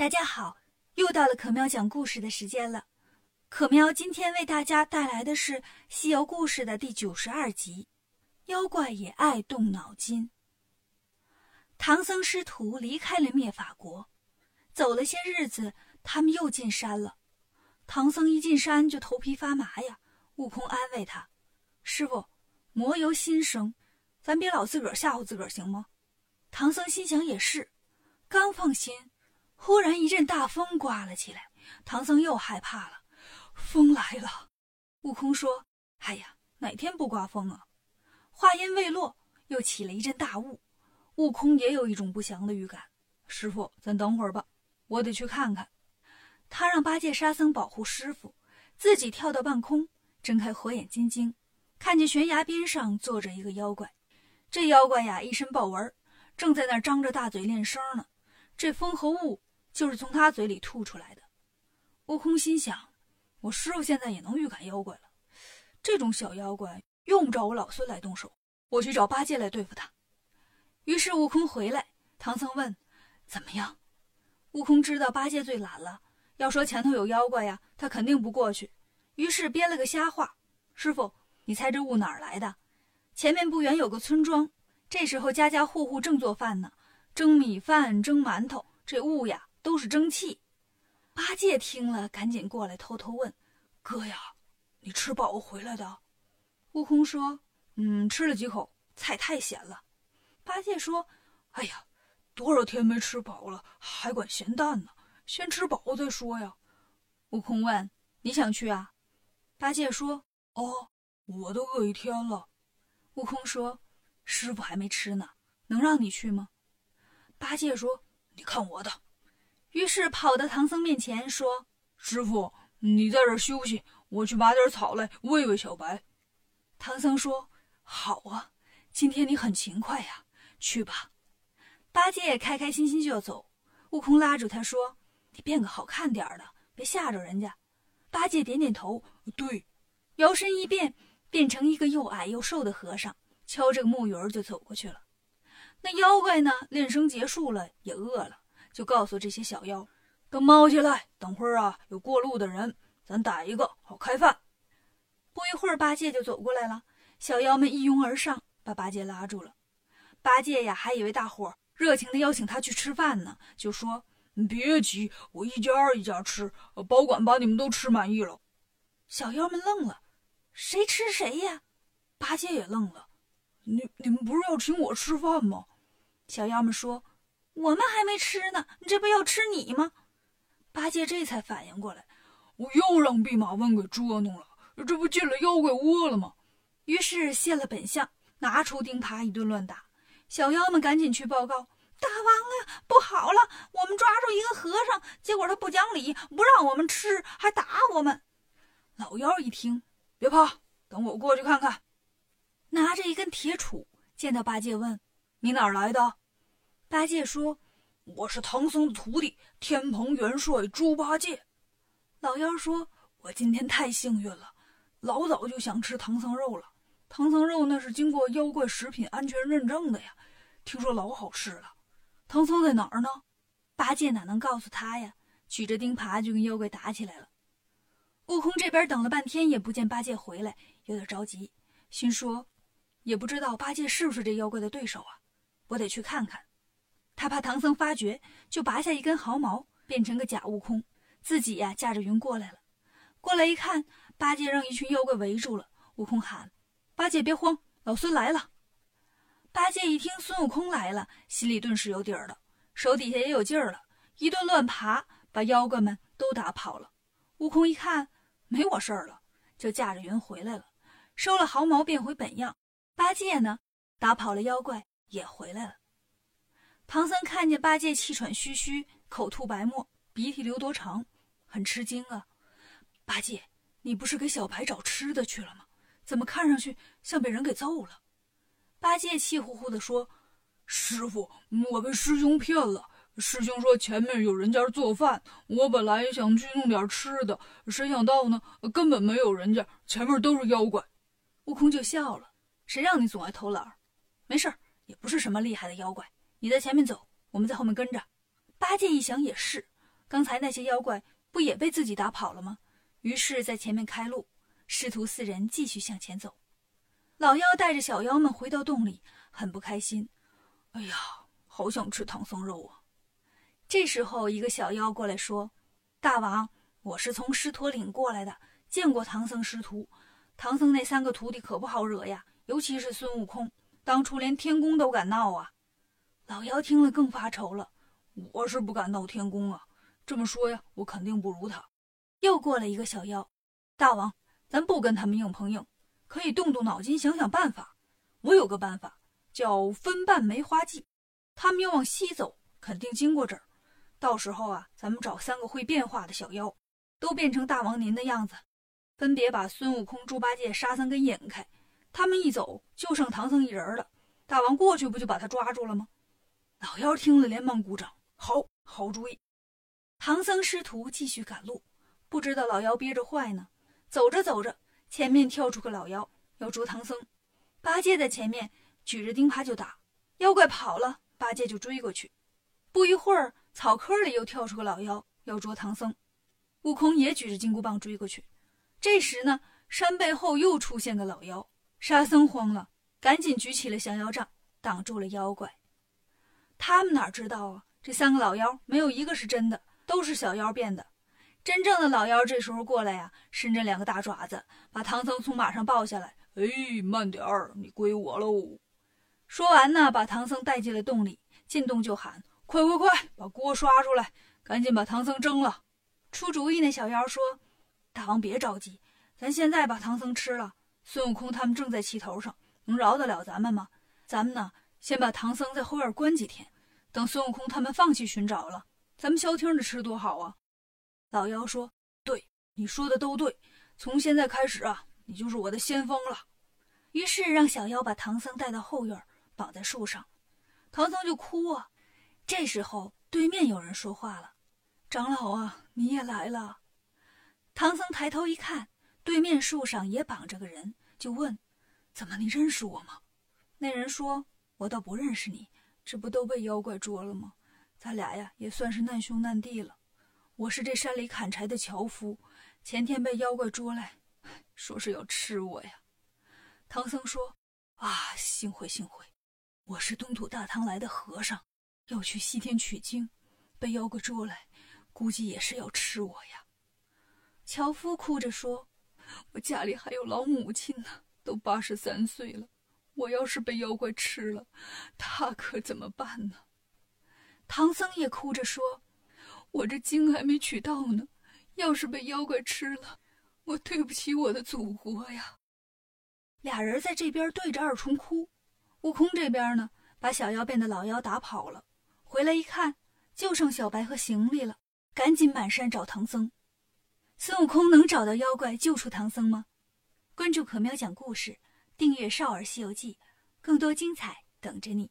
大家好，又到了可喵讲故事的时间了。可喵今天为大家带来的是《西游故事》的第九十二集《妖怪也爱动脑筋》。唐僧师徒离开了灭法国，走了些日子，他们又进山了。唐僧一进山就头皮发麻呀。悟空安慰他：“师傅，魔由心生，咱别老自个儿吓唬自个儿，行吗？”唐僧心想也是，刚放心。忽然一阵大风刮了起来，唐僧又害怕了。风来了，悟空说：“哎呀，哪天不刮风啊？”话音未落，又起了一阵大雾。悟空也有一种不祥的预感。师傅，咱等会儿吧，我得去看看。他让八戒、沙僧保护师傅，自己跳到半空，睁开火眼金睛，看见悬崖边上坐着一个妖怪。这妖怪呀，一身豹纹，正在那张着大嘴练声呢。这风和雾。就是从他嘴里吐出来的。悟空心想：“我师傅现在也能预感妖怪了，这种小妖怪用不着我老孙来动手，我去找八戒来对付他。”于是悟空回来，唐僧问：“怎么样？”悟空知道八戒最懒了，要说前头有妖怪呀，他肯定不过去，于是编了个瞎话：“师傅，你猜这雾哪儿来的？前面不远有个村庄，这时候家家户户正做饭呢，蒸米饭、蒸馒头，这雾呀。”都是蒸汽。八戒听了，赶紧过来，偷偷问：“哥呀，你吃饱回来的？”悟空说：“嗯，吃了几口，菜太咸了。”八戒说：“哎呀，多少天没吃饱了，还管咸淡呢？先吃饱再说呀。”悟空问：“你想去啊？”八戒说：“哦，我都饿一天了。”悟空说：“师傅还没吃呢，能让你去吗？”八戒说：“你看我的。”于是跑到唐僧面前说：“师傅，你在这休息，我去拔点草来喂喂小白。”唐僧说：“好啊，今天你很勤快呀，去吧。”八戒开开心心就要走，悟空拉住他说：“你变个好看点的，别吓着人家。”八戒点点头：“对。”摇身一变，变成一个又矮又瘦的和尚，敲着个木鱼儿就走过去了。那妖怪呢？练声结束了，也饿了。就告诉这些小妖，都猫起来，等会儿啊，有过路的人，咱逮一个，好开饭。不一会儿，八戒就走过来了，小妖们一拥而上，把八戒拉住了。八戒呀，还以为大伙热情的邀请他去吃饭呢，就说：“你别急，我一家一家吃，保管把你们都吃满意了。”小妖们愣了，谁吃谁呀？八戒也愣了，你你们不是要请我吃饭吗？小妖们说。我们还没吃呢，你这不要吃你吗？八戒这才反应过来，我又让弼马温给捉弄了，这不进了妖怪窝了吗？于是现了本相，拿出钉耙一顿乱打。小妖们赶紧去报告：大王啊，不好了，我们抓住一个和尚，结果他不讲理，不让我们吃，还打我们。老妖一听，别怕，等我过去看看。拿着一根铁杵，见到八戒问：“你哪儿来的？”八戒说：“我是唐僧的徒弟，天蓬元帅猪八戒。”老妖说：“我今天太幸运了，老早就想吃唐僧肉了。唐僧肉那是经过妖怪食品安全认证的呀，听说老好吃了。唐僧在哪儿呢？”八戒哪能告诉他呀？举着钉耙就跟妖怪打起来了。悟空这边等了半天也不见八戒回来，有点着急，心说：“也不知道八戒是不是这妖怪的对手啊，我得去看看。”他怕唐僧发觉，就拔下一根毫毛，变成个假悟空，自己呀驾着云过来了。过来一看，八戒让一群妖怪围住了。悟空喊：“八戒别慌，老孙来了。”八戒一听孙悟空来了，心里顿时有底儿了，手底下也有劲儿了，一顿乱爬，把妖怪们都打跑了。悟空一看没我事儿了，就驾着云回来了，收了毫毛，变回本样。八戒呢，打跑了妖怪，也回来了。唐僧看见八戒气喘吁吁，口吐白沫，鼻涕流多长，很吃惊啊！八戒，你不是给小白找吃的去了吗？怎么看上去像被人给揍了？八戒气呼呼地说：“师傅，我被师兄骗了。师兄说前面有人家做饭，我本来想去弄点吃的，谁想到呢，根本没有人家，前面都是妖怪。”悟空就笑了：“谁让你总爱偷懒？没事，也不是什么厉害的妖怪。”你在前面走，我们在后面跟着。八戒一想也是，刚才那些妖怪不也被自己打跑了吗？于是，在前面开路，师徒四人继续向前走。老妖带着小妖们回到洞里，很不开心。哎呀，好想吃唐僧肉啊！这时候，一个小妖过来说：“大王，我是从狮驼岭过来的，见过唐僧师徒。唐僧那三个徒弟可不好惹呀，尤其是孙悟空，当初连天宫都敢闹啊！”老妖听了更发愁了：“我是不敢闹天宫啊。”这么说呀，我肯定不如他。又过了一个小妖，大王，咱不跟他们硬碰硬，可以动动脑筋想想办法。我有个办法，叫分瓣梅花计。他们要往西走，肯定经过这儿。到时候啊，咱们找三个会变化的小妖，都变成大王您的样子，分别把孙悟空、猪八戒、沙僧给引开。他们一走，就剩唐僧一人了。大王过去不就把他抓住了吗？老妖听了，连忙鼓掌：“好，好主意。”唐僧师徒继续赶路，不知道老妖憋着坏呢。走着走着，前面跳出个老妖，要捉唐僧。八戒在前面举着钉耙就打，妖怪跑了，八戒就追过去。不一会儿，草坑里又跳出个老妖，要捉唐僧。悟空也举着金箍棒追过去。这时呢，山背后又出现个老妖，沙僧慌了，赶紧举起了降妖杖，挡住了妖怪。他们哪知道啊，这三个老妖没有一个是真的。都是小妖变的，真正的老妖这时候过来呀，伸着两个大爪子，把唐僧从马上抱下来。哎，慢点儿，你归我喽！说完呢，把唐僧带进了洞里，进洞就喊：“快快快，把锅刷出来，赶紧把唐僧蒸了！”出主意那小妖说：“大王别着急，咱现在把唐僧吃了，孙悟空他们正在气头上，能饶得了咱们吗？咱们呢，先把唐僧在后院关几天，等孙悟空他们放弃寻找了。”咱们消停着吃多好啊！老妖说：“对，你说的都对。从现在开始啊，你就是我的先锋了。”于是让小妖把唐僧带到后院，绑在树上。唐僧就哭啊。这时候对面有人说话了：“长老啊，你也来了。”唐僧抬头一看，对面树上也绑着个人，就问：“怎么，你认识我吗？”那人说：“我倒不认识你，这不都被妖怪捉了吗？”咱俩呀，也算是难兄难弟了。我是这山里砍柴的樵夫，前天被妖怪捉来，说是要吃我呀。唐僧说：“啊，幸会幸会，我是东土大唐来的和尚，要去西天取经，被妖怪捉来，估计也是要吃我呀。”樵夫哭着说：“我家里还有老母亲呢，都八十三岁了，我要是被妖怪吃了，他可怎么办呢？”唐僧也哭着说：“我这经还没取到呢，要是被妖怪吃了，我对不起我的祖国呀。”俩人在这边对着二重哭，悟空这边呢，把小妖变的老妖打跑了，回来一看，就剩小白和行李了，赶紧满山找唐僧。孙悟空能找到妖怪救出唐僧吗？关注可喵讲故事，订阅《少儿西游记》，更多精彩等着你。